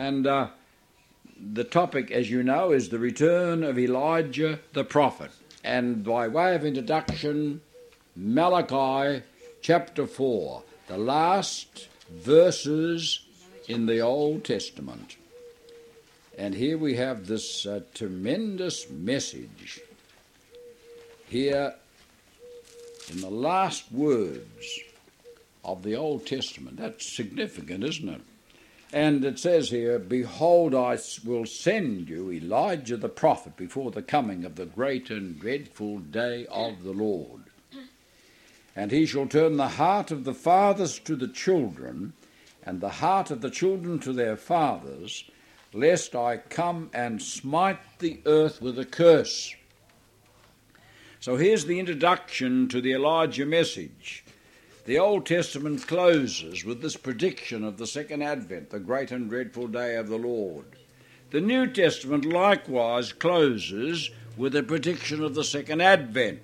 And uh, the topic, as you know, is the return of Elijah the prophet. And by way of introduction, Malachi chapter 4, the last verses in the Old Testament. And here we have this uh, tremendous message here in the last words of the Old Testament. That's significant, isn't it? And it says here, Behold, I will send you Elijah the prophet before the coming of the great and dreadful day of the Lord. And he shall turn the heart of the fathers to the children, and the heart of the children to their fathers, lest I come and smite the earth with a curse. So here's the introduction to the Elijah message. The Old Testament closes with this prediction of the second advent, the great and dreadful day of the Lord. The New Testament likewise closes with a prediction of the second advent.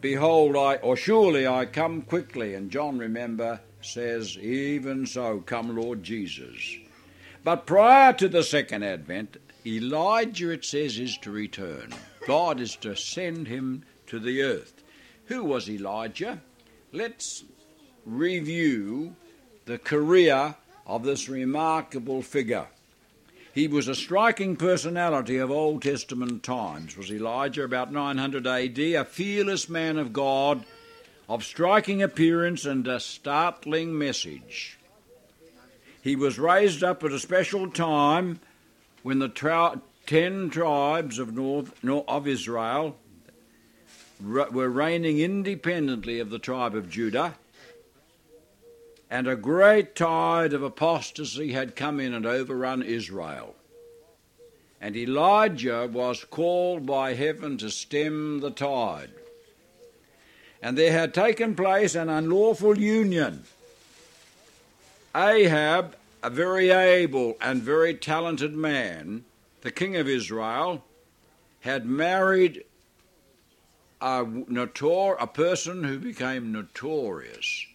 Behold, I, or surely I come quickly. And John, remember, says, Even so, come, Lord Jesus. But prior to the second advent, Elijah, it says, is to return. God is to send him to the earth. Who was Elijah? Let's review the career of this remarkable figure. He was a striking personality of Old Testament times, was Elijah, about 900 AD, a fearless man of God, of striking appearance and a startling message. He was raised up at a special time when the ten tribes of north, of Israel were reigning independently of the tribe of Judah, and a great tide of apostasy had come in and overrun Israel. And Elijah was called by heaven to stem the tide. And there had taken place an unlawful union. Ahab, a very able and very talented man, the king of Israel, had married a, notor- a person who became notorious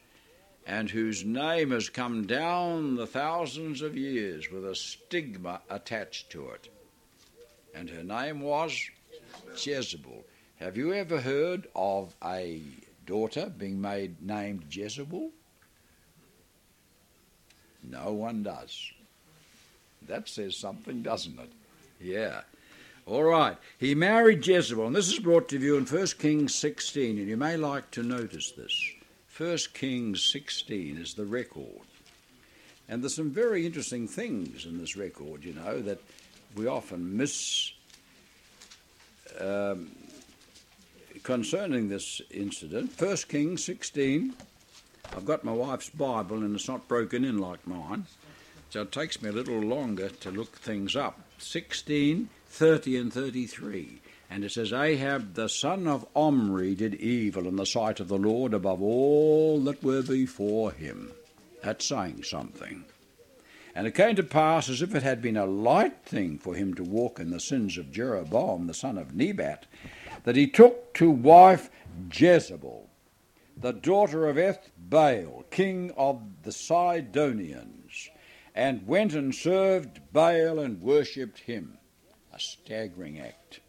and whose name has come down the thousands of years with a stigma attached to it. And her name was Jezebel. Have you ever heard of a daughter being made named Jezebel? No one does. That says something, doesn't it? Yeah. All right. He married Jezebel, and this is brought to view in 1 Kings 16, and you may like to notice this. 1 Kings 16 is the record. And there's some very interesting things in this record, you know, that we often miss um, concerning this incident. 1 Kings 16. I've got my wife's Bible, and it's not broken in like mine, it takes me a little longer to look things up. 16 30 and 33. And it says, Ahab the son of Omri did evil in the sight of the Lord above all that were before him. That's saying something. And it came to pass, as if it had been a light thing for him to walk in the sins of Jeroboam the son of Nebat, that he took to wife Jezebel, the daughter of Ethbaal, king of the Sidonians, and went and served Baal and worshipped him a staggering act.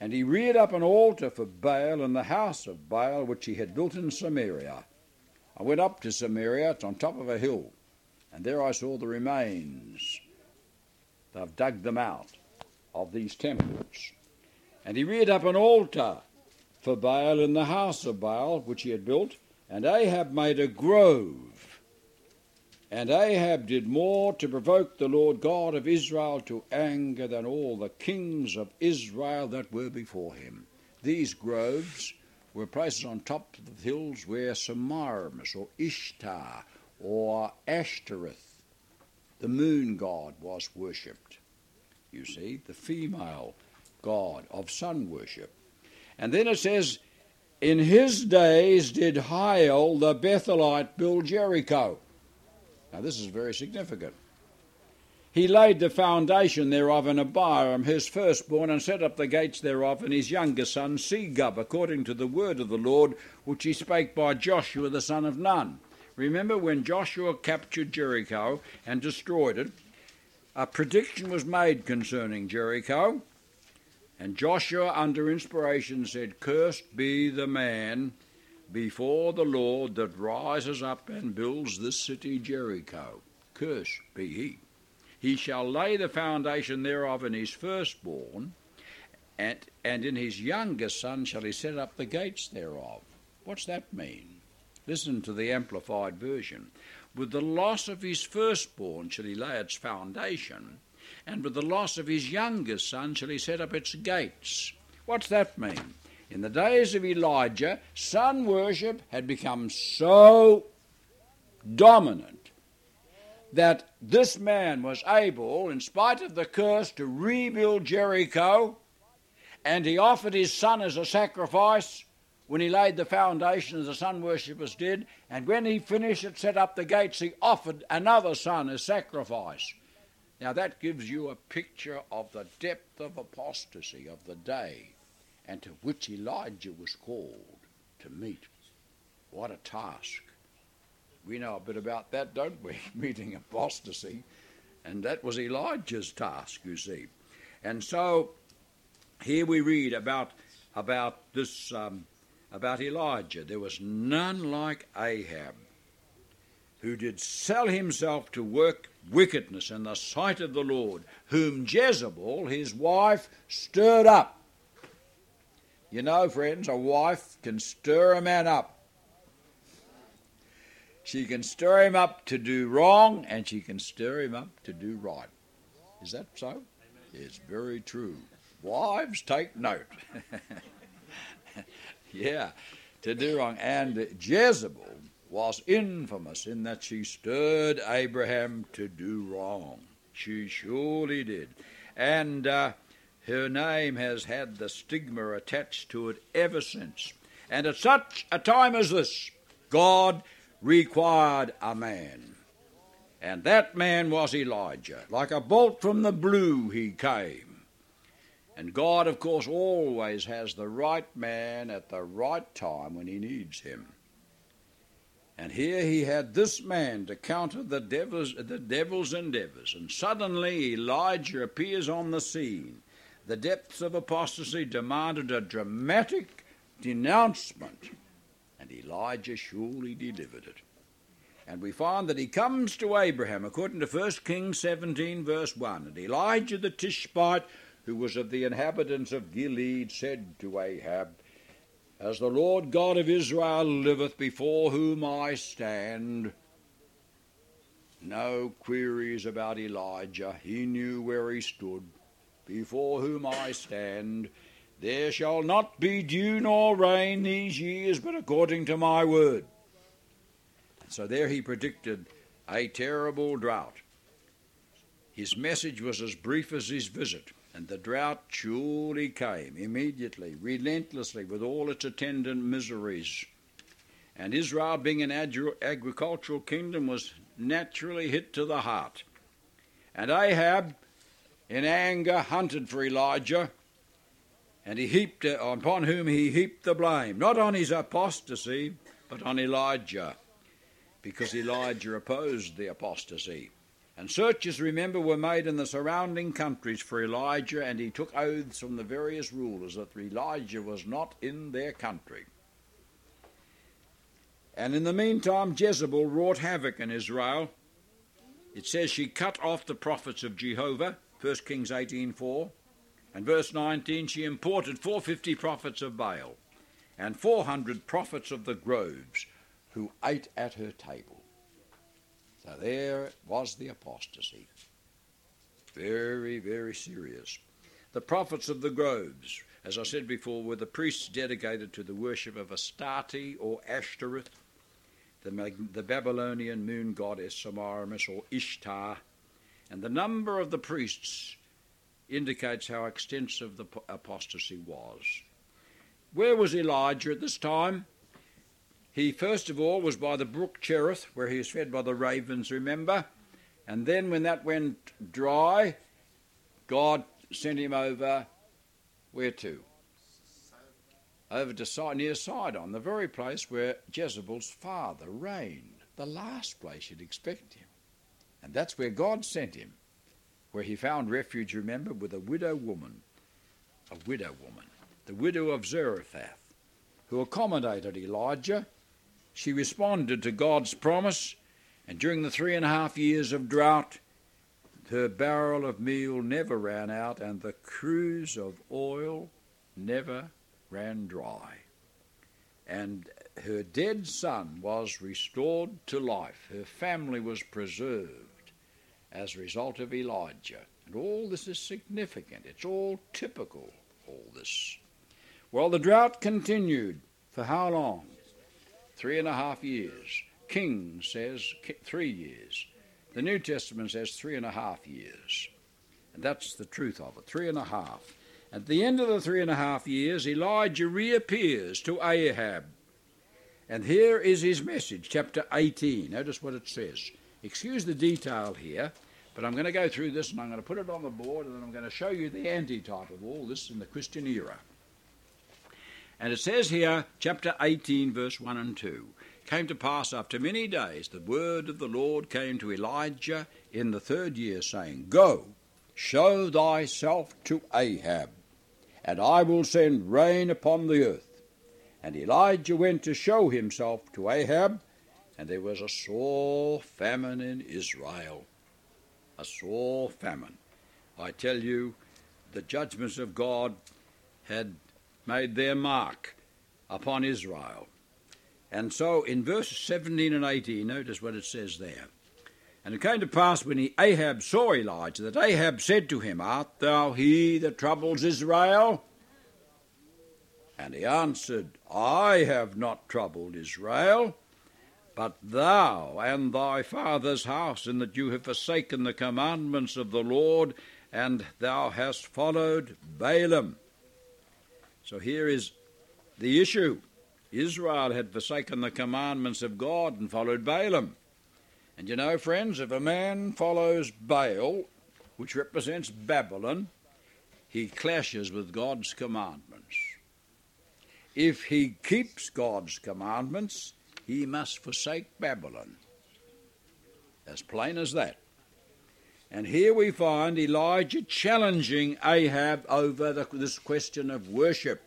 And he reared up an altar for Baal in the house of Baal which he had built in Samaria. I went up to Samaria, it's on top of a hill, and there I saw the remains. They've dug them out of these temples. And he reared up an altar for Baal in the house of Baal which he had built, and Ahab made a grove and Ahab did more to provoke the Lord God of Israel to anger than all the kings of Israel that were before him. These groves were places on top of the hills where Semiramis or Ishtar or Ashtoreth, the moon god, was worshipped. You see, the female god of sun worship. And then it says, In his days did Hiel the Bethelite build Jericho. Now, this is very significant. He laid the foundation thereof in Abiram, um, his firstborn, and set up the gates thereof, and his younger son Segub, according to the word of the Lord, which he spake by Joshua the son of Nun. Remember when Joshua captured Jericho and destroyed it, a prediction was made concerning Jericho, and Joshua, under inspiration, said, Cursed be the man before the Lord that rises up and builds this city Jericho. Cursed be he. He shall lay the foundation thereof in his firstborn, and, and in his youngest son shall he set up the gates thereof. What's that mean? Listen to the Amplified Version. With the loss of his firstborn shall he lay its foundation, and with the loss of his youngest son shall he set up its gates. What's that mean? In the days of Elijah, sun worship had become so dominant that this man was able, in spite of the curse, to rebuild Jericho, and he offered his son as a sacrifice when he laid the foundation as the sun worshippers did, and when he finished and set up the gates, he offered another son as sacrifice. Now that gives you a picture of the depth of apostasy of the day and to which Elijah was called to meet. What a task. We know a bit about that, don't we? Meeting apostasy. And that was Elijah's task, you see. And so here we read about, about this, um, about Elijah. There was none like Ahab, who did sell himself to work wickedness in the sight of the Lord, whom Jezebel, his wife, stirred up. You know, friends, a wife can stir a man up she can stir him up to do wrong and she can stir him up to do right. Is that so? It's very true. Wives, take note. yeah, to do wrong. And Jezebel was infamous in that she stirred Ahab to do wrong. She surely did. And uh, her name has had the stigma attached to it ever since. And at such a time as this, God required a man. And that man was Elijah. Like a bolt from the blue, he came. And God, of course, always has the right man at the right time when he needs him. And here he had this man to counter the devil's, the devil's endeavors. And suddenly Elijah appears on the scene. The depths of apostasy demanded a dramatic denouncement and Elijah surely delivered it. And we find that he comes to Ahab, according to 1 Kings 17, verse 1. And Elijah the Tishbite, who was of the inhabitants of Gilead, said to Ahab, As the Lord God of Israel liveth, before whom I stand. No queries about Elijah. He knew where he stood. Before whom I stand. There shall not be dew nor rain these years, but according to my word. So there he predicted a terrible drought. His message was as brief as his visit, and the drought surely came immediately, relentlessly, with all its attendant miseries. And Israel, being an agricultural kingdom, was naturally hit to the heart. And Ahab, in anger, hunted for Elijah and he heaped upon whom he heaped the blame, not on his apostasy, but on Elijah, because Elijah opposed the apostasy. And searches, remember, were made in the surrounding countries for Elijah, and he took oaths from the various rulers that Elijah was not in their country. And in the meantime, Jezebel wrought havoc in Israel. It says she cut off the prophets of Jehovah, 1 Kings 18:4. And verse 19, she imported 450 prophets of Baal and 400 prophets of the groves who ate at her table. So there was the apostasy. Very, very serious. The prophets of the groves, as I said before, were the priests dedicated to the worship of Astarte or Ashtoreth, the, the Babylonian moon goddess Semiramis or Ishtar, and the number of the priests indicates how extensive the apostasy was. Where was Elijah at this time? He first of all was by the brook Cherith, where he was fed by the ravens, remember? And then when that went dry, God sent him over where to? Over to near Sidon, the very place where Jezebel's father reigned. the last place you'd expect him. And that's where God sent him, where he found refuge, remember, with a widow woman, a widow woman, the widow of Zarephath, who accommodated Elijah. She responded to God's promise, and during the three and a half years of drought, her barrel of meal never ran out, and the cruse of oil never ran dry. And her dead son was restored to life. Her family was preserved as a result of Elijah. And all this is significant. It's all typical, all this. Well, the drought continued. For how long? Three and a half years. King says three years. The New Testament says three and a half years. And that's the truth of it three and a half. At the end of the three and a half years, Elijah reappears to Ahab. And here is his message, chapter 18. Notice what it says. Excuse the detail here, but I'm going to go through this and I'm going to put it on the board and then I'm going to show you the antitype of all this in the Christian era. And it says here, chapter 18, verse 1 and 2 came to pass after many days, the word of the Lord came to Elijah in the third year, saying, Go, show thyself to Ahab, and I will send rain upon the earth. And Elijah went to show himself to Ahab, and there was a sore famine in Israel. A sore famine. I tell you, the judgments of God had made their mark upon Israel. And so in verses 17 and 18, notice what it says there. And it came to pass when he, Ahab saw Elijah that Ahab said to him, Art thou he that troubles Israel? And he answered, I have not troubled Israel, but thou and thy father's house, in that you have forsaken the commandments of the Lord, and thou hast followed Baalim. So here is the issue. Israel had forsaken the commandments of God and followed Baalim. And you know, friends, if a man follows Baal, which represents Babylon, he clashes with God's commandments. If he keeps God's commandments, he must forsake Babylon. As plain as that. And here we find Elijah challenging Ahab over the, this question of worship.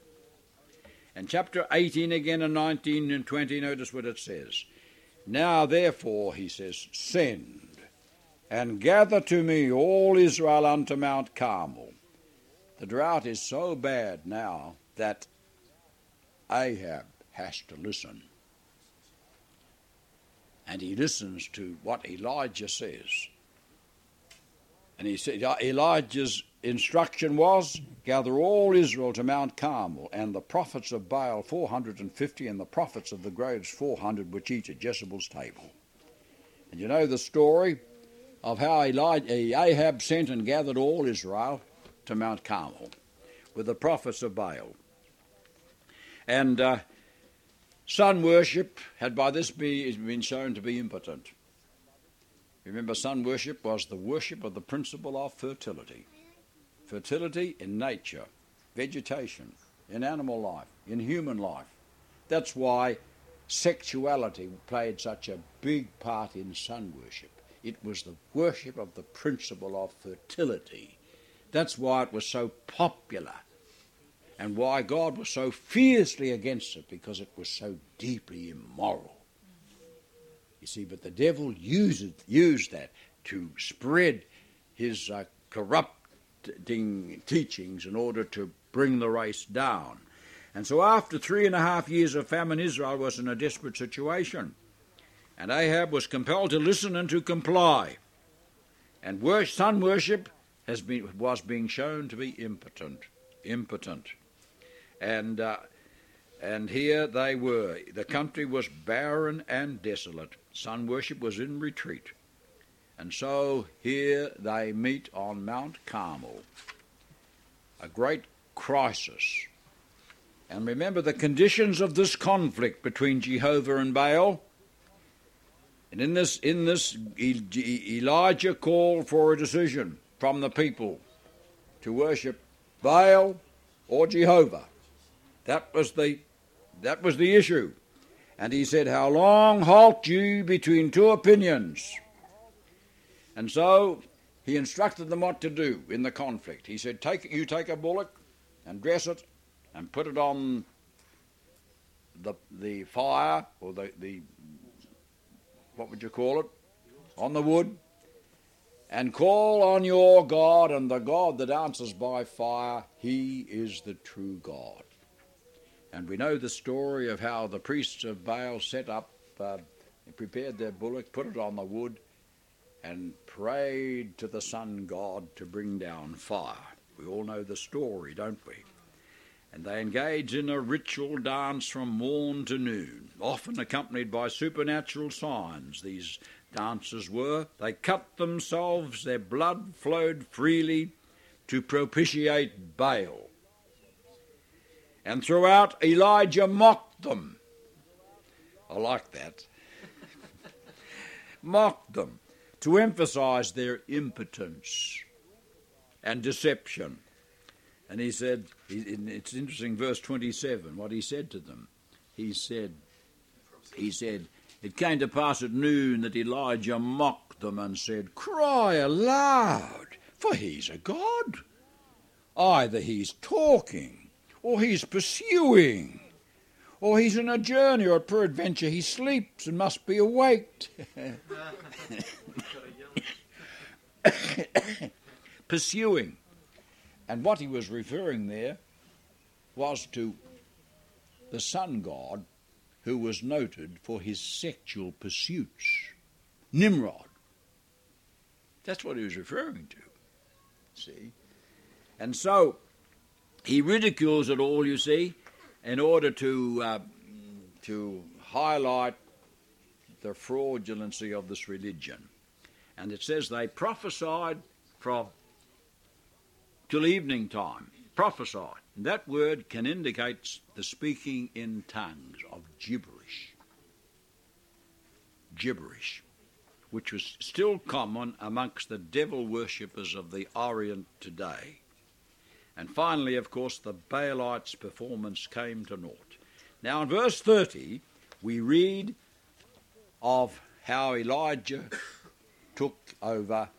And chapter 18 again and 19 and 20, notice what it says. Now therefore, he says, send and gather to me all Israel unto Mount Carmel. The drought is so bad now that Ahab has to listen. And he listens to what Elijah says. And he said, Elijah's instruction was gather all Israel to Mount Carmel, and the prophets of Baal 450, and the prophets of the groves 400, which eat at Jezebel's table. And you know the story of how Elijah, Ahab sent and gathered all Israel to Mount Carmel with the prophets of Baal. And uh, sun worship had by this be, been shown to be impotent. Remember, sun worship was the worship of the principle of fertility fertility in nature, vegetation, in animal life, in human life. That's why sexuality played such a big part in sun worship. It was the worship of the principle of fertility. That's why it was so popular and why God was so fiercely against it because it was so deeply immoral. You see, but the devil used, used that to spread his uh, corrupt teachings in order to bring the race down. And so, after three and a half years of famine, Israel was in a desperate situation. And Ahab was compelled to listen and to comply. And sun worship has been, was being shown to be impotent. Impotent. And, uh, and here they were. The country was barren and desolate. Sun worship was in retreat. And so here they meet on Mount Carmel, a great crisis. And remember the conditions of this conflict between Jehovah and Baal. And in this, in this, Elijah called for a decision from the people to worship Baal or Jehovah. That was the, that was the issue. And he said, How long halt you between two opinions? And so he instructed them what to do in the conflict. He said, take, You take a bullock and dress it and put it on the, the fire or the, the, what would you call it? On the wood. And call on your God, and the God that answers by fire, he is the true God. And we know the story of how the priests of Baal set up, uh, prepared their bullock, put it on the wood, and prayed to the sun god to bring down fire. We all know the story, don't we? And they engage in a ritual dance from morn to noon, often accompanied by supernatural signs. These dances were. They cut themselves, their blood flowed freely to propitiate Baal. And throughout, Elijah mocked them. I like that. mocked them to emphasize their impotence and deception. And he said, it's interesting, verse 27, what he said to them. He said, he said, it came to pass at noon that Elijah mocked them and said, Cry aloud, for he's a god. Either he's talking, or he's pursuing, or he's in a journey, or peradventure he sleeps and must be awaked. pursuing. And what he was referring there was to the sun god who was noted for his sexual pursuits. Nimrod. That's what he was referring to. See? And so he ridicules it all, you see, in order to, uh, to highlight the fraudulency of this religion. And it says they prophesied from till evening time. Prophesied. And that word can indicate the speaking in tongues of gibberish. Gibberish, which was still common amongst the devil worshippers of the Orient today. And finally, of course, the Baalites' performance came to naught. Now, in verse 30, we read of how Elijah took over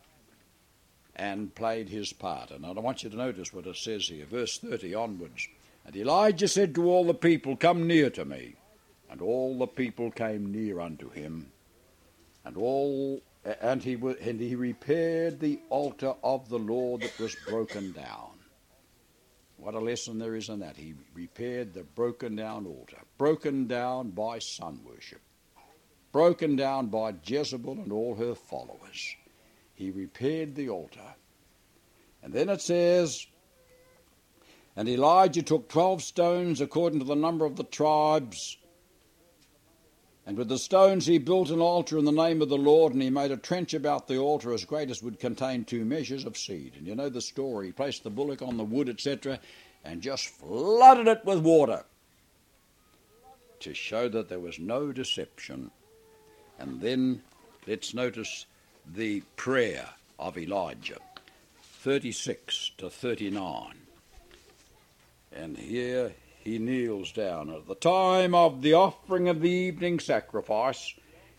and played his part. And I want you to notice what it says here, verse 30 onwards. And Elijah said to all the people, Come near to me. And all the people came near unto him. And all and he and he repaired the altar of the Lord that was broken down. What a lesson there is in that. He repaired the broken down altar, broken down by sun worship broken down by Jezebel and all her followers. He repaired the altar. And then it says, And Elijah took twelve stones according to the number of the tribes. And with the stones he built an altar in the name of the Lord, and he made a trench about the altar as great as would contain two measures of seed. And you know the story. He placed the bullock on the wood, etc., and just flooded it with water to show that there was no deception. And then let's notice the prayer of Elijah, 36 to 39. And here he kneels down. At the time of the offering of the evening sacrifice,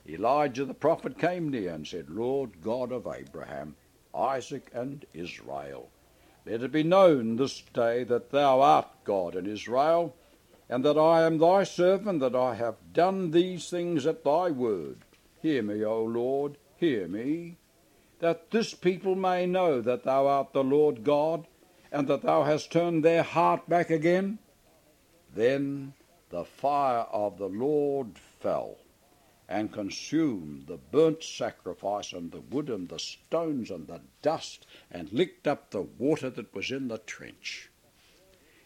Elijah the prophet came near and said, Lord God of Abraham, Isaac, and Israel, let it be known this day that thou art God in Israel, and that I am thy servant, that I have done these things at thy word. Hear me, O Lord, hear me, that this people may know that thou art the Lord God, and that thou hast turned their heart back again. Then the fire of the Lord fell and consumed the burnt sacrifice and the wood and the stones and the dust and licked up the water that was in the trench.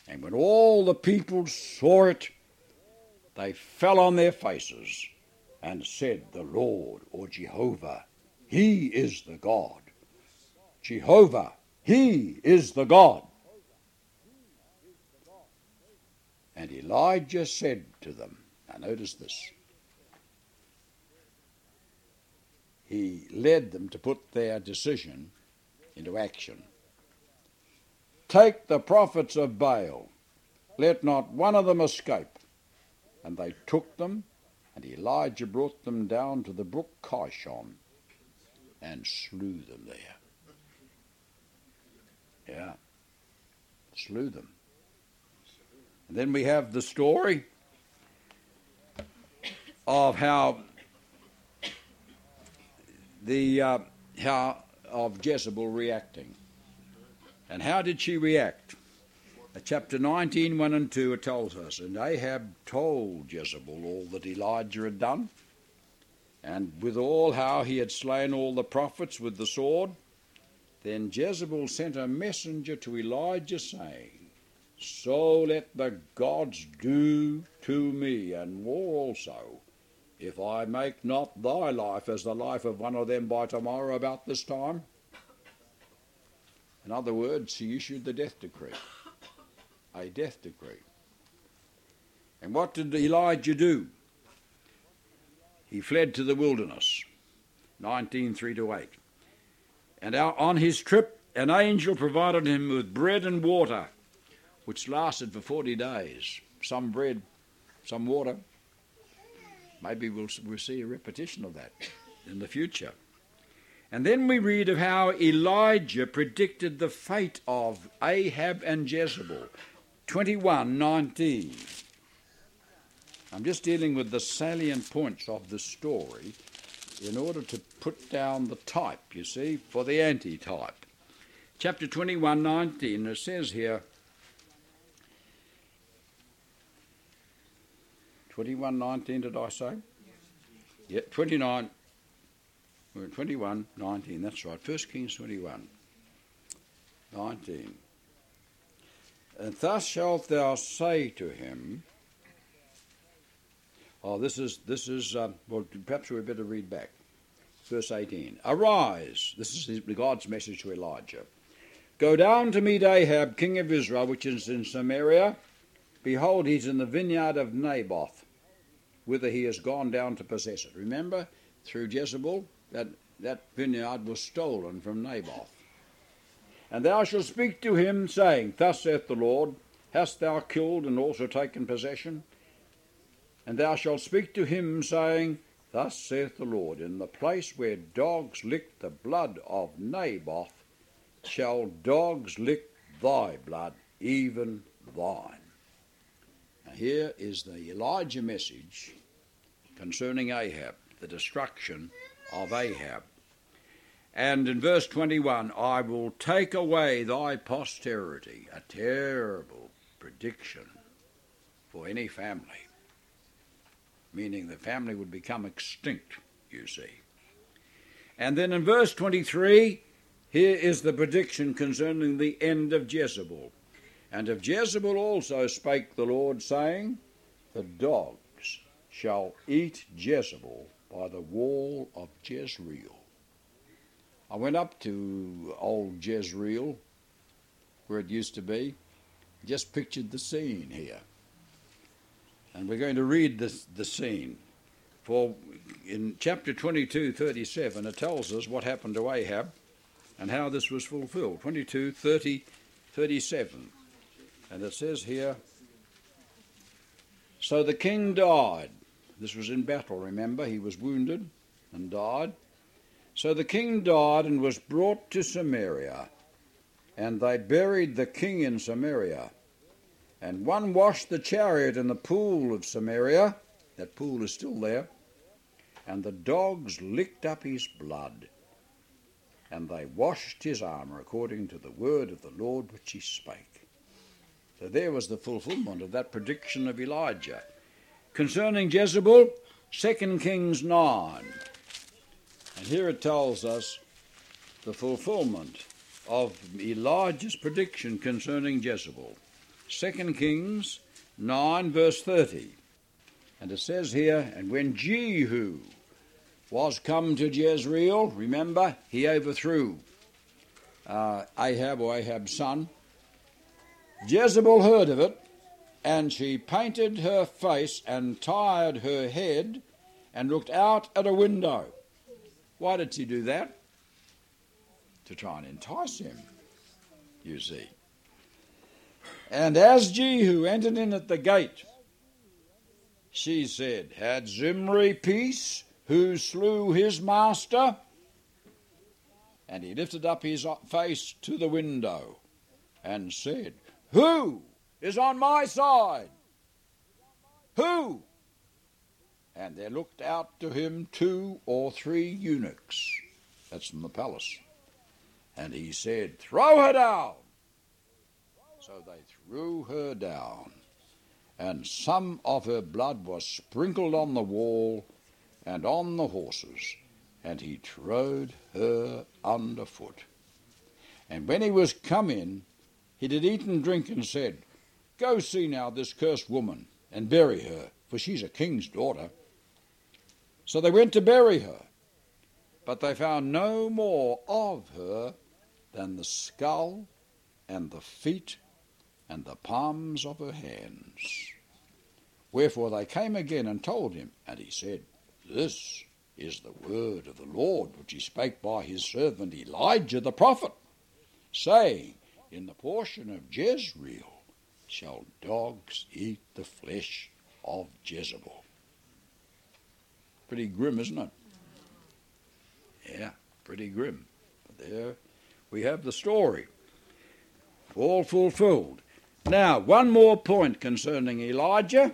And when all the people saw it, they fell on their faces and said, The Lord, or Jehovah, He is the God. Jehovah, He is the God. And Elijah said to them, now notice this. He led them to put their decision into action. Take the prophets of Baal, let not one of them escape. And they took them And Elijah brought them down to the brook Kishon and slew them there. Yeah, slew them. Then we have the story of how the uh, how of Jezebel reacting. And how did she react? Uh, chapter 19, 1 and 2, it tells us, And Ahab told Jezebel all that Elijah had done, and withal how he had slain all the prophets with the sword. Then Jezebel sent a messenger to Elijah, saying, So let the gods do to me, and more also, if I make not thy life as the life of one of them by tomorrow about this time. In other words, he issued the death decree. A death decree. And what did Elijah do? He fled to the wilderness, 19 3 to 8. And on his trip, an angel provided him with bread and water, which lasted for 40 days. Some bread, some water. Maybe we'll, we'll see a repetition of that in the future. And then we read of how Elijah predicted the fate of Ahab and Jezebel. 21:19. I'm just dealing with the salient points of the story in order to put down the type, you see, for the anti-type. Chapter 21:19 it says here 21:19 did I say? Yeah, 29 we're 21, 19, that's right. 1 Kings 21, 19. And thus shalt thou say to him, Oh, this is, this is uh, well, perhaps we better read back. Verse 18. Arise, this is God's message to Elijah. Go down to meet Ahab, king of Israel, which is in Samaria. Behold, he's in the vineyard of Naboth, whither he has gone down to possess it. Remember, through Jezebel, that that vineyard was stolen from Naboth. And thou shalt speak to him, saying, Thus saith the Lord, Hast thou killed and also taken possession? And thou shalt speak to him, saying, Thus saith the Lord, In the place where dogs licked the blood of Naboth, shall dogs lick thy blood, even thine. Here is the Elijah message concerning Ahab, the destruction of Ahab. And in verse 21, I will take away thy posterity, a terrible prediction for any family, meaning the family would become extinct, you see. And then in verse 23, here is the prediction concerning the end of Jezebel. And of Jezebel also spake the Lord, saying, The dogs shall eat Jezebel by the wall of Jezreel. I went up to old Jezreel, where it used to be, just pictured the scene here. And we're going to read this, the scene. For in chapter 22, 37, it tells us what happened to Ahab and how this was fulfilled. 22, 30, 37. And it says here, So the king died this was in battle, remember? He was wounded and died. So the king died and was brought to Samaria, and they buried the king in Samaria. And one washed the chariot in the pool of Samaria. That pool is still there. And the dogs licked up his blood. And they washed his armour according to the word of the Lord which he spake. There was the fulfillment of that prediction of Elijah. Concerning Jezebel, 2 Kings 9. And here it tells us the fulfillment of Elijah's prediction concerning Jezebel. 2 Kings 9, verse 30. And it says here, And when Jehu was come to Jezreel, remember, he overthrew uh, Ahab or Ahab's son. Jezebel heard of it and she painted her face and tied her head and looked out at a window. Why did she do that? To try and entice him, you see. And as Jehu entered in at the gate, she said, Had Zimri peace who slew his master? And he lifted up his face to the window and said, Who is on my side? Who? And there looked out to him two or three eunuchs. That's from the palace. And he said, Throw her down. So they threw her down, and some of her blood was sprinkled on the wall and on the horses, and he trode her under foot. And when he was come in, he did eat and drink, and said, Go see now this cursed woman, and bury her, for she's a king's daughter. So they went to bury her, but they found no more of her than the skull and the feet and the palms of her hands. Wherefore they came again and told him, and he said, This is the word of the Lord which he spake by his servant Elijah the prophet, saying, In the portion of Jezreel shall dogs eat the flesh of Jezebel. Pretty grim, isn't it? Yeah, pretty grim. But there we have the story, all fulfilled. Now, one more point concerning Elijah.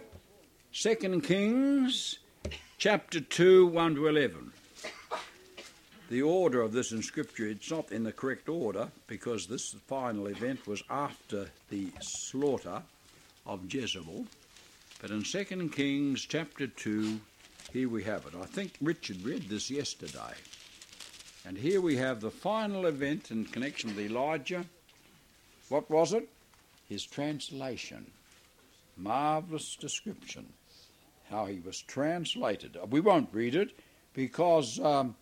Second Kings chapter 2, 1 to 11. The order of this in Scripture, it's not in the correct order because this final event was after the slaughter of Jezebel. But in 2 Kings chapter 2, here we have it. I think Richard read this yesterday. And here we have the final event in connection with Elijah. What was it? His translation. Marvellous description. How he was translated. We won't read it because um,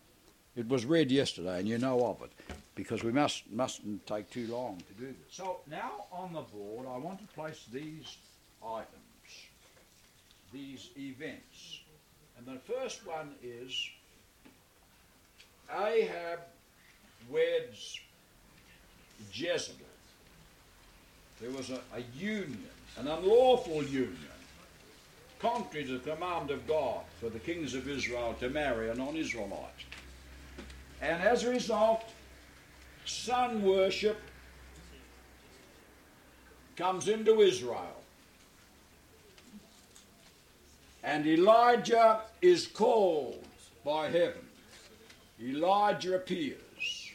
it was read yesterday and you know of it. Because we must, mustn't take too long to do this. So now on the board, I want to place these items, these events. And the first one is Ahab weds Jezebel. There was a, a union, an unlawful union, contrary to the command of God for the kings of Israel to marry a non Israelite. And as a result, sun worship comes into Israel. And Elijah is called by heaven. Elijah appears.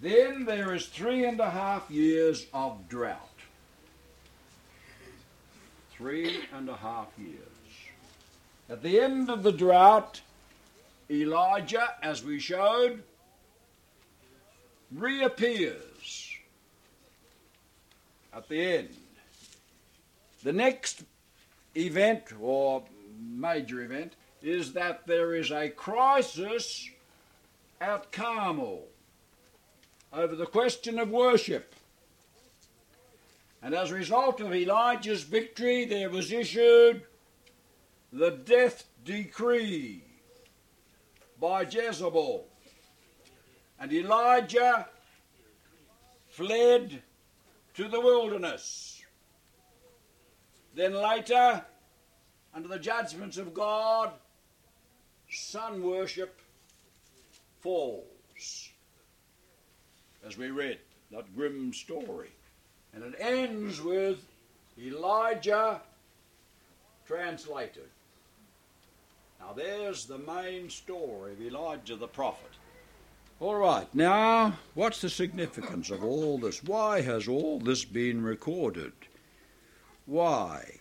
Then there is three and a half years of drought. Three and a half years. At the end of the drought, Elijah, as we showed, reappears at the end. The next event, or major event, is that there is a crisis at Carmel over the question of worship. And as a result of Elijah's victory, there was issued the death decree by Jezebel. And Elijah fled to the wilderness. Then later, under the judgments of God, sun worship falls. As we read that grim story. And it ends with Elijah translated. Now there's the main story of Elijah the prophet. All right, now what's the significance of all this? Why has all this been recorded? Why?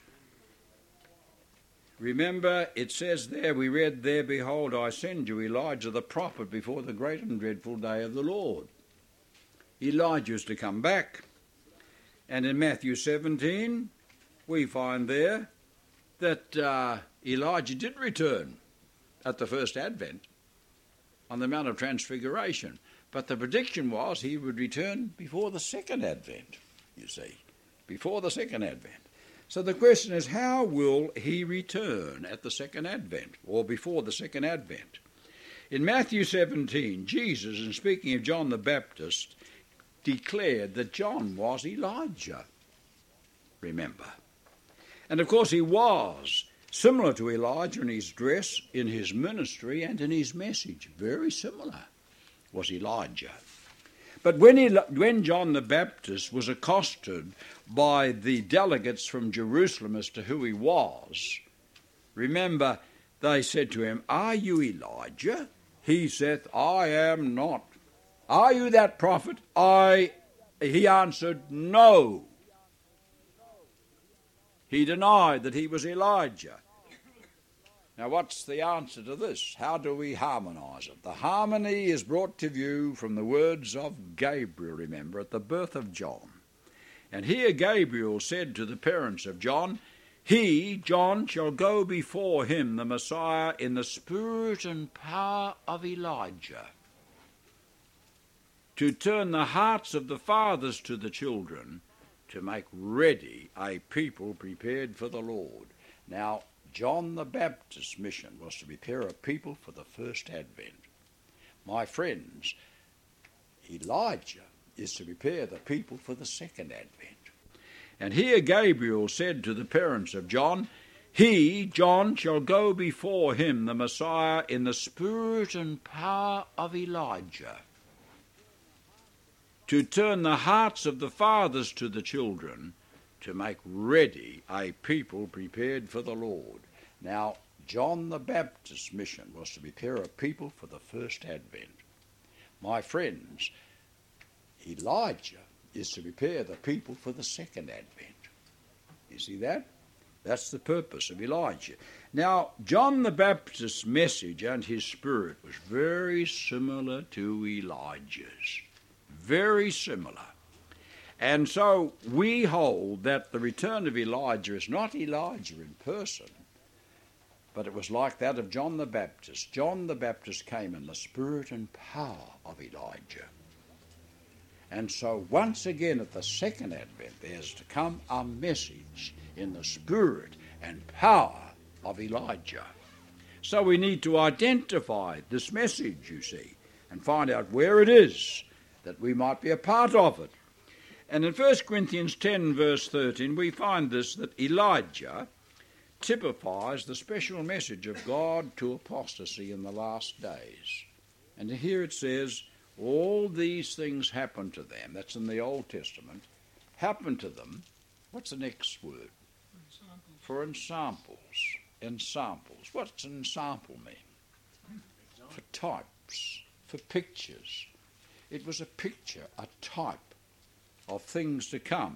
Remember, it says there, we read there, Behold, I send you Elijah the prophet before the great and dreadful day of the Lord. Elijah is to come back. And in Matthew 17, we find there that uh, Elijah did return at the first advent on the Mount of Transfiguration. But the prediction was he would return before the second advent, you see, before the second advent. So the question is, how will he return at the second advent or before the second advent? In Matthew 17, Jesus, in speaking of John the Baptist, declared that John was Elijah. Remember. And of course, he was. Similar to Elijah in his dress, in his ministry, and in his message. Very similar was Elijah. But when, he, when John the Baptist was accosted by the delegates from Jerusalem as to who he was, remember they said to him, Are you Elijah? He saith, I am not. Are you that prophet? I he answered, No. He denied that he was Elijah. Now, what's the answer to this? How do we harmonize it? The harmony is brought to view from the words of Gabriel, remember, at the birth of John. And here Gabriel said to the parents of John, He, John, shall go before him, the Messiah, in the spirit and power of Elijah, to turn the hearts of the fathers to the children, to make ready a people prepared for the Lord. Now, John the Baptist's mission was to prepare a people for the first advent. My friends, Elijah is to prepare the people for the second advent. And here Gabriel said to the parents of John, He, John, shall go before him, the Messiah, in the spirit and power of Elijah, to turn the hearts of the fathers to the children, to make ready a people prepared for the Lord. Now, John the Baptist's mission was to prepare a people for the first advent. My friends, Elijah is to prepare the people for the second advent. You see that? That's the purpose of Elijah. Now, John the Baptist's message and his spirit was very similar to Elijah's. Very similar. And so we hold that the return of Elijah is not Elijah in person, but it was like that of John the Baptist. John the Baptist came in the spirit and power of Elijah. And so, once again, at the second advent, there's to come a message in the spirit and power of Elijah. So, we need to identify this message, you see, and find out where it is that we might be a part of it. And in 1 Corinthians 10, verse 13, we find this that Elijah typifies the special message of God to apostasy in the last days. And here it says, all these things happened to them. That's in the Old Testament. Happened to them. What's the next word? Ensamples. For ensamples. Ensamples. What's an ensample mean? For types, for pictures. It was a picture, a type of things to come.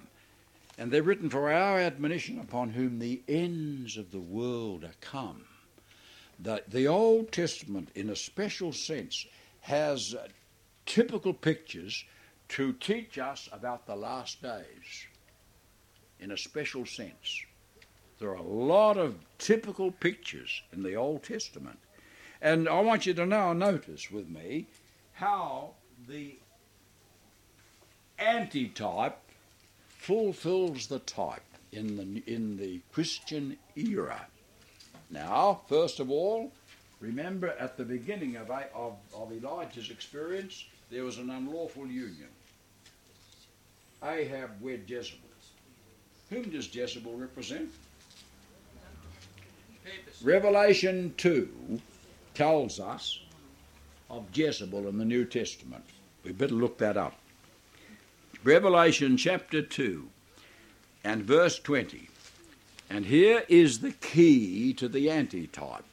And they're written for our admonition upon whom the ends of the world are come. The, the Old Testament, in a special sense, has uh, typical pictures to teach us about the last days, in a special sense. There are a lot of typical pictures in the Old Testament. And I want you to now notice with me how the antitype fulfills the type in the, in the Christian era. Now, first of all, remember at the beginning of, of, of Elijah's experience, there was an unlawful union. Ahab wed Jezebel. Whom does Jezebel represent? Revelation 2 tells us of Jezebel in the New Testament. We better look that up. Revelation chapter 2 and verse 20. And here is the key to the antitype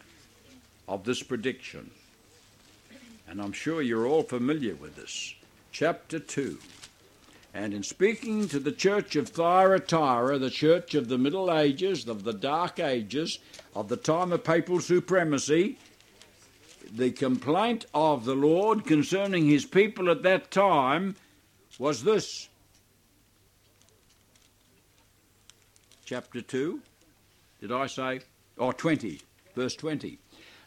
of this prediction. And I'm sure you're all familiar with this. Chapter 2. And in speaking to the church of Thyatira, the church of the Middle Ages, of the Dark Ages, of the time of papal supremacy, the complaint of the Lord concerning his people at that time was this. Chapter 2, did I say? Or 20, verse 20.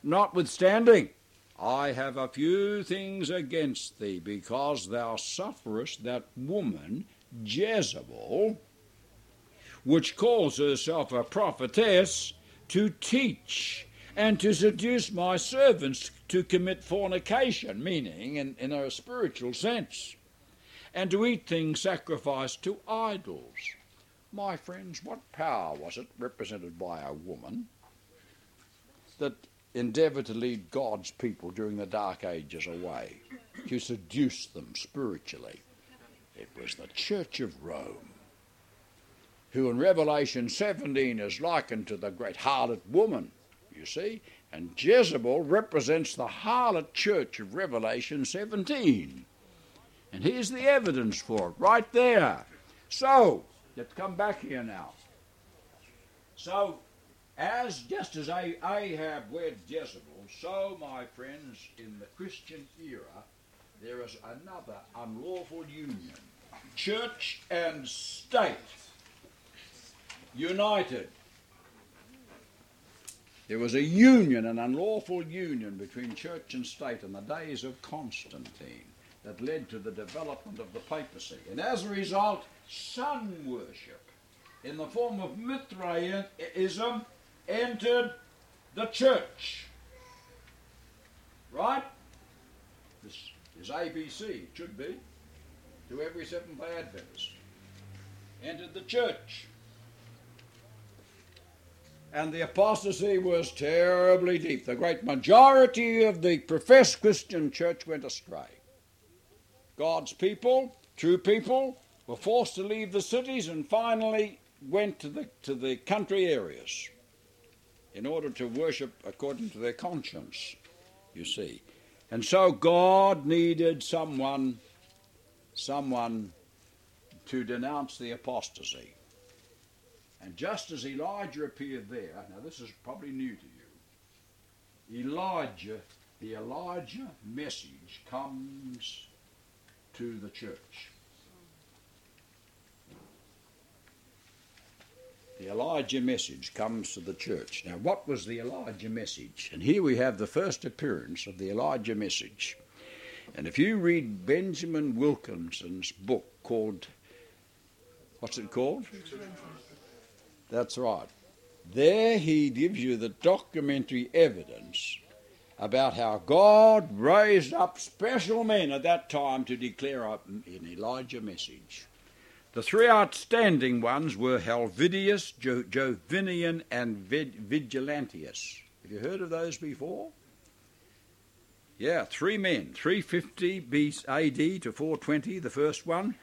Notwithstanding, I have a few things against thee, because thou sufferest that woman, Jezebel, which calls herself a prophetess, to teach and to seduce my servants to commit fornication, meaning in, in a spiritual sense and to eat things sacrificed to idols. My friends, what power was it represented by a woman? that endeavoured to lead God's people during the Dark Ages away, to seduce them spiritually. It was the Church of Rome, who in Revelation 17 is likened to the great harlot woman, you see, and Jezebel represents the harlot church of Revelation 17. And here's the evidence for it right there. So, let's come back here now. So, as just as Ahab wed Jezebel, so, my friends, in the Christian era, there is another unlawful union. Church and state united. There was a union, an unlawful union between church and state in the days of Constantine that led to the development of the papacy. And as a result, sun worship in the form of Mithraism entered the church. Right? This is ABC, it should be, to every Seventh day Adventist. Entered the church. And the apostasy was terribly deep. The great majority of the professed Christian church went astray. God's people, true people, were forced to leave the cities and finally went to the, to the country areas in order to worship according to their conscience, you see. And so God needed someone, someone to denounce the apostasy. And just as Elijah appeared there, now this is probably new to you, Elijah, the Elijah message comes to the church. The Elijah message comes to the church. Now, what was the Elijah message? And here we have the first appearance of the Elijah message. And if you read Benjamin Wilkinson's book called, what's it called? That's right. There he gives you the documentary evidence about how God raised up special men at that time to declare an Elijah message. The three outstanding ones were Helvidius, jo- Jovinian, and Vigilantius. Have you heard of those before? Yeah, three men, 350 BC AD to 420, the first one.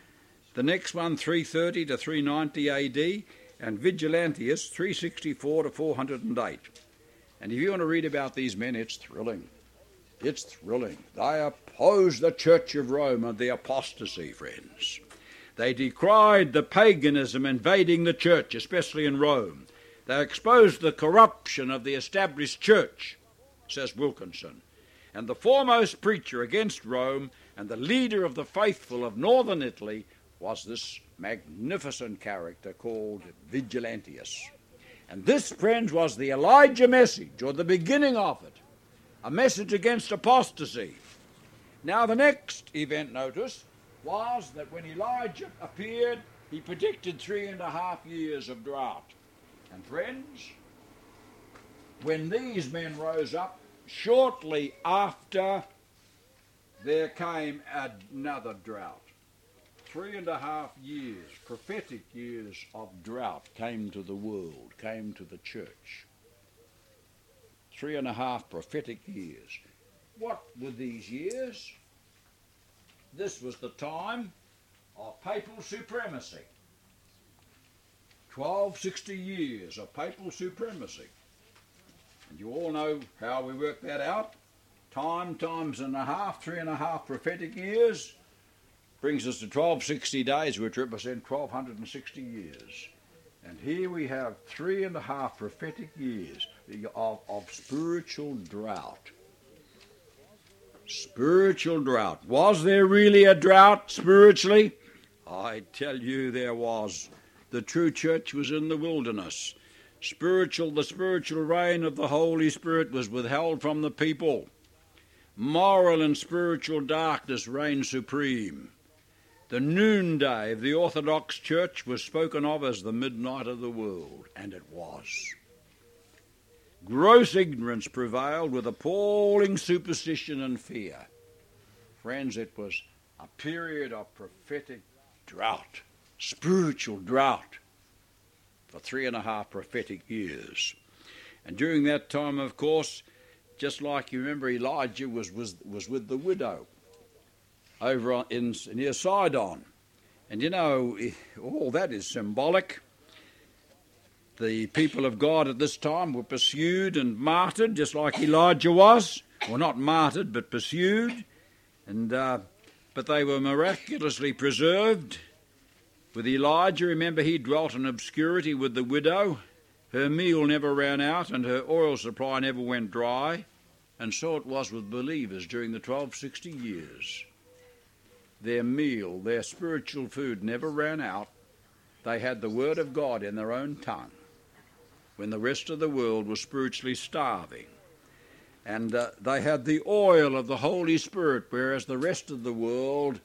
The next one, 330 to 390 AD, and Vigilantius, 364 to 408. And if you want to read about these men, it's thrilling. It's thrilling. They opposed the Church of Rome and the apostasy, friends. They decried the paganism invading the church, especially in Rome. They exposed the corruption of the established church, says Wilkinson. And the foremost preacher against Rome and the leader of the faithful of northern Italy was this magnificent character called Vigilantius. And this, friends, was the Elijah message, or the beginning of it a message against apostasy. Now, the next event, notice, was that when Elijah appeared, he predicted three and a half years of drought. And, friends, when these men rose up, shortly after there came another drought three and a half years, prophetic years of drought came to the world, came to the church. Three and a half prophetic years. What were these years? This was the time of papal supremacy. 1260 years of papal supremacy. And you all know how we work that out. Time times and a half, three and a half prophetic years brings us to 1260 days, which represent 1260 years. And here we have three and a half prophetic years of, of spiritual drought. Spiritual drought. Was there really a drought spiritually? I tell you, there was. The true church was in the wilderness. Spiritual, the spiritual reign of the Holy Spirit was withheld from the people. Moral and spiritual darkness reigned supreme. The noonday of the Orthodox Church was spoken of as the midnight of the world, and it was. Gross ignorance prevailed with appalling superstition and fear. Friends, it was a period of prophetic drought, spiritual drought, for three and a half prophetic years. And during that time, of course, just like you remember, Elijah was, was, was with the widow over in, near Sidon. And you know, all that is symbolic. The people of God at this time were pursued and martyred, just like Elijah was. Well, not martyred, but pursued. And, uh, but they were miraculously preserved. With Elijah, remember, he dwelt in obscurity with the widow. Her meal never ran out, and her oil supply never went dry. And so it was with believers during the 1260 years their meal, their spiritual food never ran out. They had the Word of God in their own tongue when the rest of the world was spiritually starving. And uh, they had the oil of the Holy Spirit, whereas the rest of the world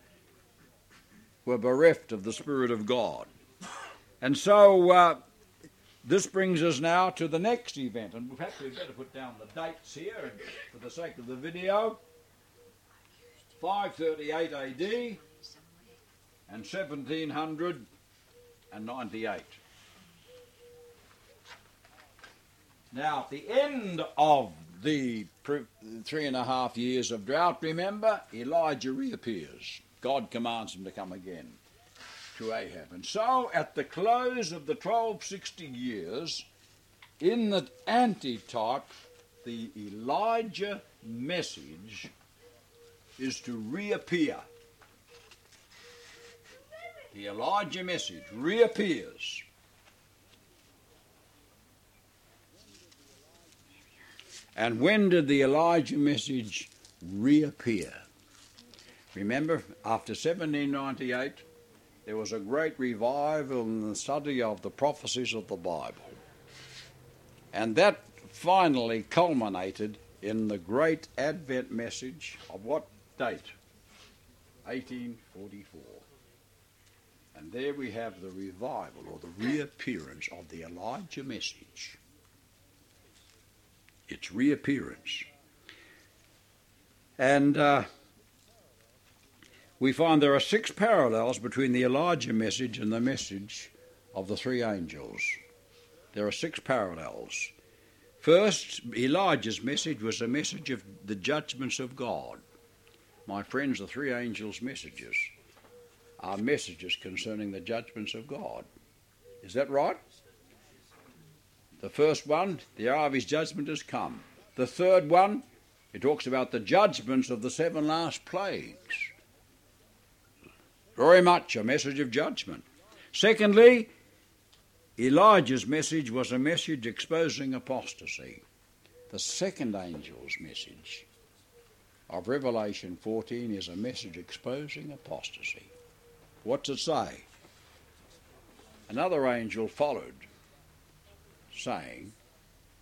were bereft of the Spirit of God. And so uh, this brings us now to the next event, and perhaps we better put down the dates here for the sake of the video. 538 AD and 1798. Now, at the end of the three and a half years of drought, remember, Elijah reappears. God commands him to come again to Ahab. And so, at the close of the 1260 years, in the antitype, the Elijah message is to reappear. The Elijah message reappears. And when did the Elijah message reappear? Remember, after 1798, there was a great revival in the study of the prophecies of the Bible. And that finally culminated in the great Advent message of what date? 1844. And there we have the revival or the reappearance of the Elijah message. Its reappearance. And uh, we find there are six parallels between the Elijah message and the message of the three angels. There are six parallels. First, Elijah's message was a message of the judgments of God. My friends, the three angels' messages are messages concerning the judgments of God. Is that right? The first one, the hour of his judgment has come. The third one, it talks about the judgments of the seven last plagues. Very much a message of judgment. Secondly, Elijah's message was a message exposing apostasy. The second angel's message of Revelation 14 is a message exposing apostasy. What's it say? Another angel followed, saying,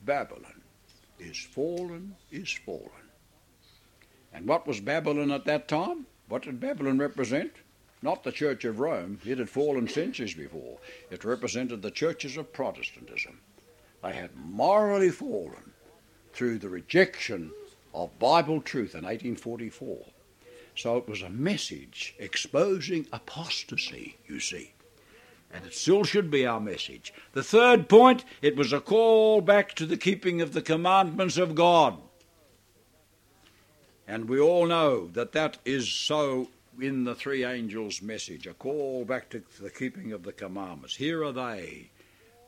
Babylon is fallen, is fallen. And what was Babylon at that time? What did Babylon represent? not the Church of Rome. It had fallen centuries before. It represented the churches of Protestantism. They had morally fallen through the rejection of Bible truth in 1844. So it was a message exposing apostasy, you see. And it still should be our message. The third point, it was a call back to the keeping of the commandments of God. And we all know that that is so in the three angels' message, a call back to the keeping of the commandments. Here are they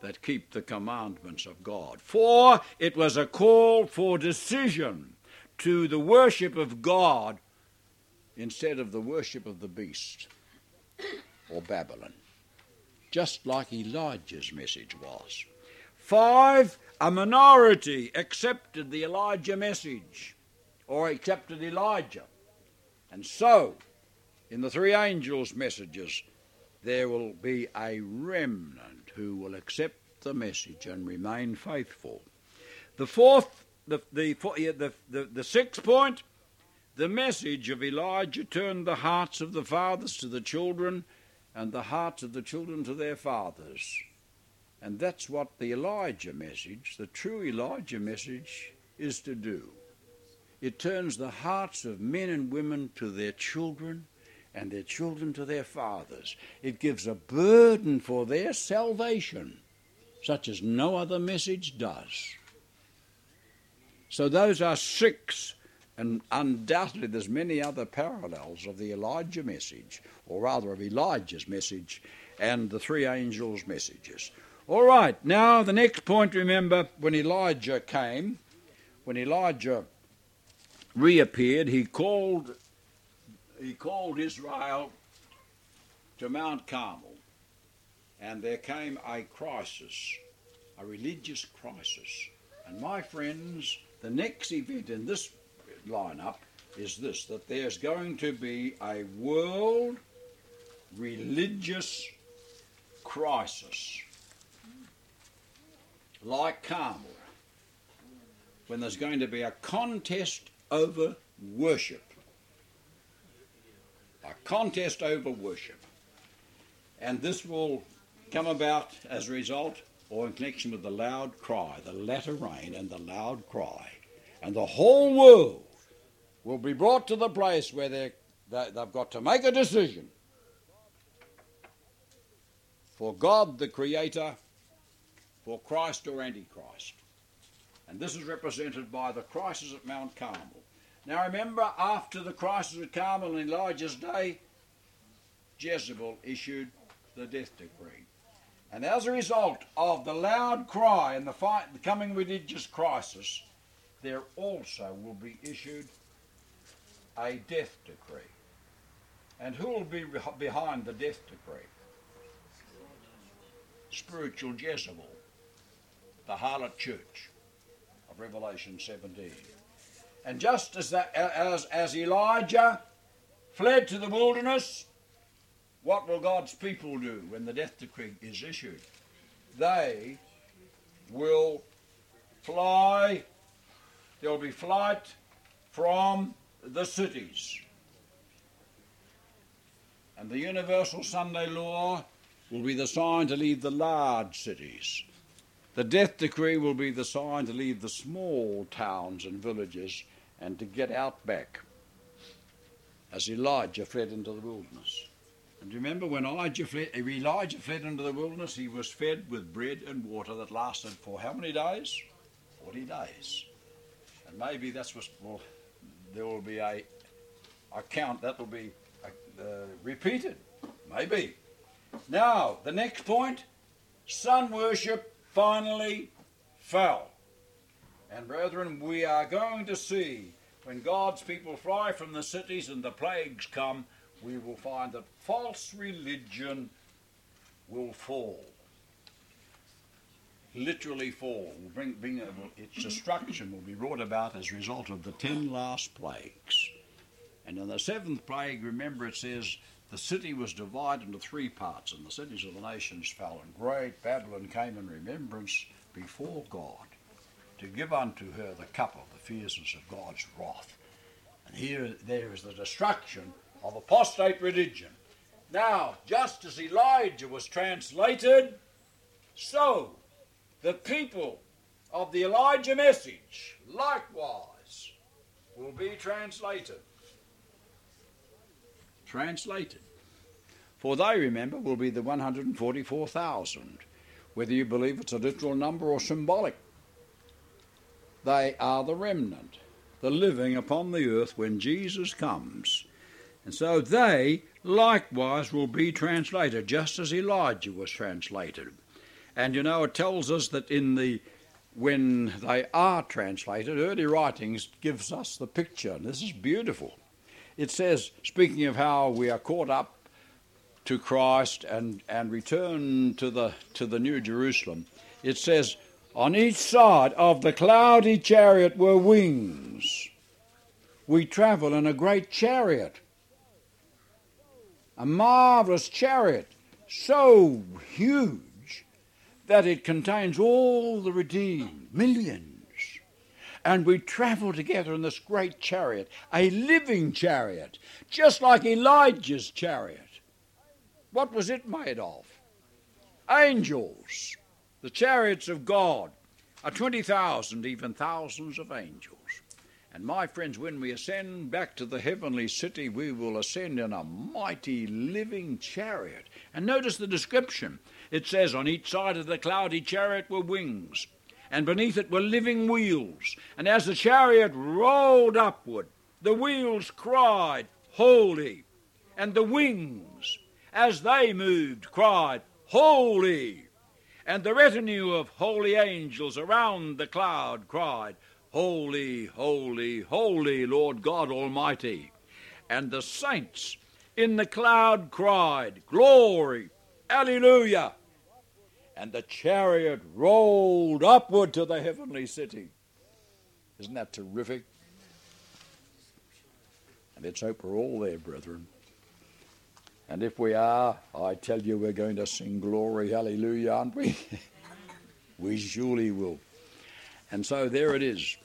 that keep the commandments of God. For it was a call for decision to the worship of God instead of the worship of the beast or Babylon, just like Elijah's message was. Five, a minority accepted the Elijah message or accepted Elijah. And so, in the three angels' messages, there will be a remnant who will accept the message and remain faithful. The fourth, the, the, the, the, the sixth point, the message of Elijah turned the hearts of the fathers to the children and the hearts of the children to their fathers. And that's what the Elijah message, the true Elijah message, is to do. It turns the hearts of men and women to their children and their children to their fathers. It gives a burden for their salvation, such as no other message does. So those are six, and undoubtedly there's many other parallels of the Elijah message, or rather of Elijah's message and the three angels' messages. All right, now the next point, remember, when Elijah came, when Elijah reappeared, he called he called Israel to Mount Carmel, and there came a crisis, a religious crisis. And my friends, the next event in this lineup is this that there's going to be a world religious crisis like Carmel when there's going to be a contest over worship. A contest over worship. And this will come about as a result or in connection with the loud cry, the latter rain and the loud cry. And the whole world will be brought to the place where they, they've got to make a decision for God the Creator, for Christ or Antichrist. And this is represented by the crisis at Mount Carmel. Now remember, after the crisis at Carmel in Elijah's day, Jezebel issued the death decree. And as a result of the loud cry and the, fight, the coming religious crisis, there also will be issued a death decree. And who will be behind the death decree? Spiritual Jezebel, the harlot church of Revelation 17. And just as, that, as, as Elijah fled to the wilderness, what will God's people do when the death decree is issued? They will fly, there will be flight from the cities. And the universal Sunday law will be the sign to leave the large cities. The death decree will be the sign to leave the small towns and villages and to get out back, as Elijah fled into the wilderness. And remember, when Elijah fled, Elijah fled into the wilderness, he was fed with bread and water that lasted for how many days? Forty days. And maybe that's what well, there will be a account that will be uh, repeated. Maybe. Now, the next point sun worship finally fell. And brethren, we are going to see when God's people fly from the cities and the plagues come, we will find that false religion will fall. Literally fall. Bring, bring, its mm-hmm. destruction will be brought about as a result of the ten last plagues. And in the seventh plague, remember it says, the city was divided into three parts, and the cities of the nations fell, and great Babylon came in remembrance before God to give unto her the cup of the fierceness of God's wrath. And here there is the destruction of apostate religion. Now, just as Elijah was translated, so the people of the Elijah message likewise will be translated translated. For they, remember, will be the 144,000, whether you believe it's a literal number or symbolic. They are the remnant, the living upon the earth when Jesus comes. And so they likewise will be translated, just as Elijah was translated. And you know, it tells us that in the when they are translated, early writings gives us the picture, and this is beautiful it says, speaking of how we are caught up to Christ and, and return to the, to the New Jerusalem, it says, On each side of the cloudy chariot were wings. We travel in a great chariot, a marvelous chariot, so huge that it contains all the redeemed, millions and we travel together in this great chariot, a living chariot, just like Elijah's chariot. What was it made of? Angels, the chariots of God, are 20,000, even thousands of angels. And my friends, when we ascend back to the heavenly city, we will ascend in a mighty living chariot. And notice the description. It says, On each side of the cloudy chariot were wings and beneath it were living wheels. And as the chariot rolled upward, the wheels cried, Holy! And the wings, as they moved, cried, Holy! And the retinue of holy angels around the cloud cried, Holy, holy, holy, Lord God Almighty. And the saints in the cloud cried, Glory, Alleluia and the chariot rolled upward to the heavenly city. Isn't that terrific? And let's hope we're all there, brethren. And if we are, I tell you, we're going to sing glory, hallelujah, aren't we? we surely will. And so there it is.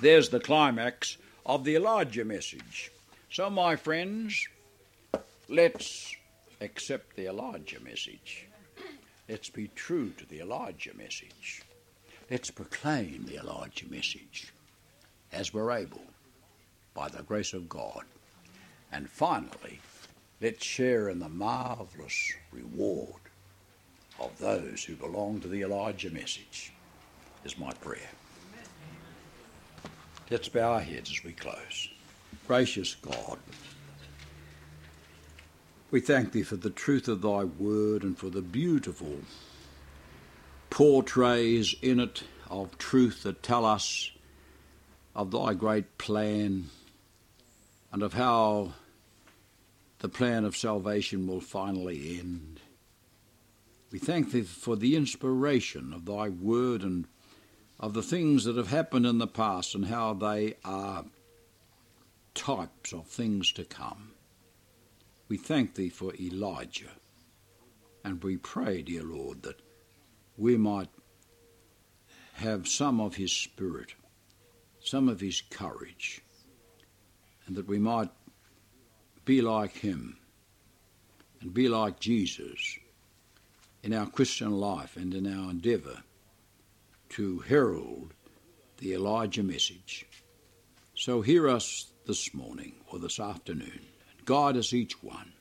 There's the climax of the Elijah message. So, my friends, let's accept the Elijah message. Let's be true to the Elijah message. Let's proclaim the Elijah message as we're able by the grace of God. And finally, let's share in the marvellous reward of those who belong to the Elijah message, is my prayer. Let's bow our heads as we close. Gracious God, we thank thee for the truth of thy word and for the beautiful portrays in it of truth that tell us of thy great plan and of how the plan of salvation will finally end. We thank thee for the inspiration of thy word and of the things that have happened in the past and how they are types of things to come. We thank thee for Elijah. And we pray, dear Lord, that we might have some of his spirit, some of his courage, and that we might be like him and be like Jesus in our Christian life and in our endeavour to herald the Elijah message. So hear us this morning or this afternoon. Guide us each one.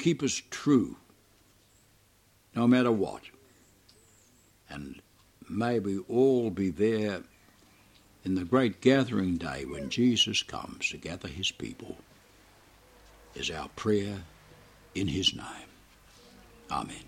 Keep us true, no matter what. And may we all be there in the great gathering day when Jesus comes to gather his people, is our prayer in his name. Amen.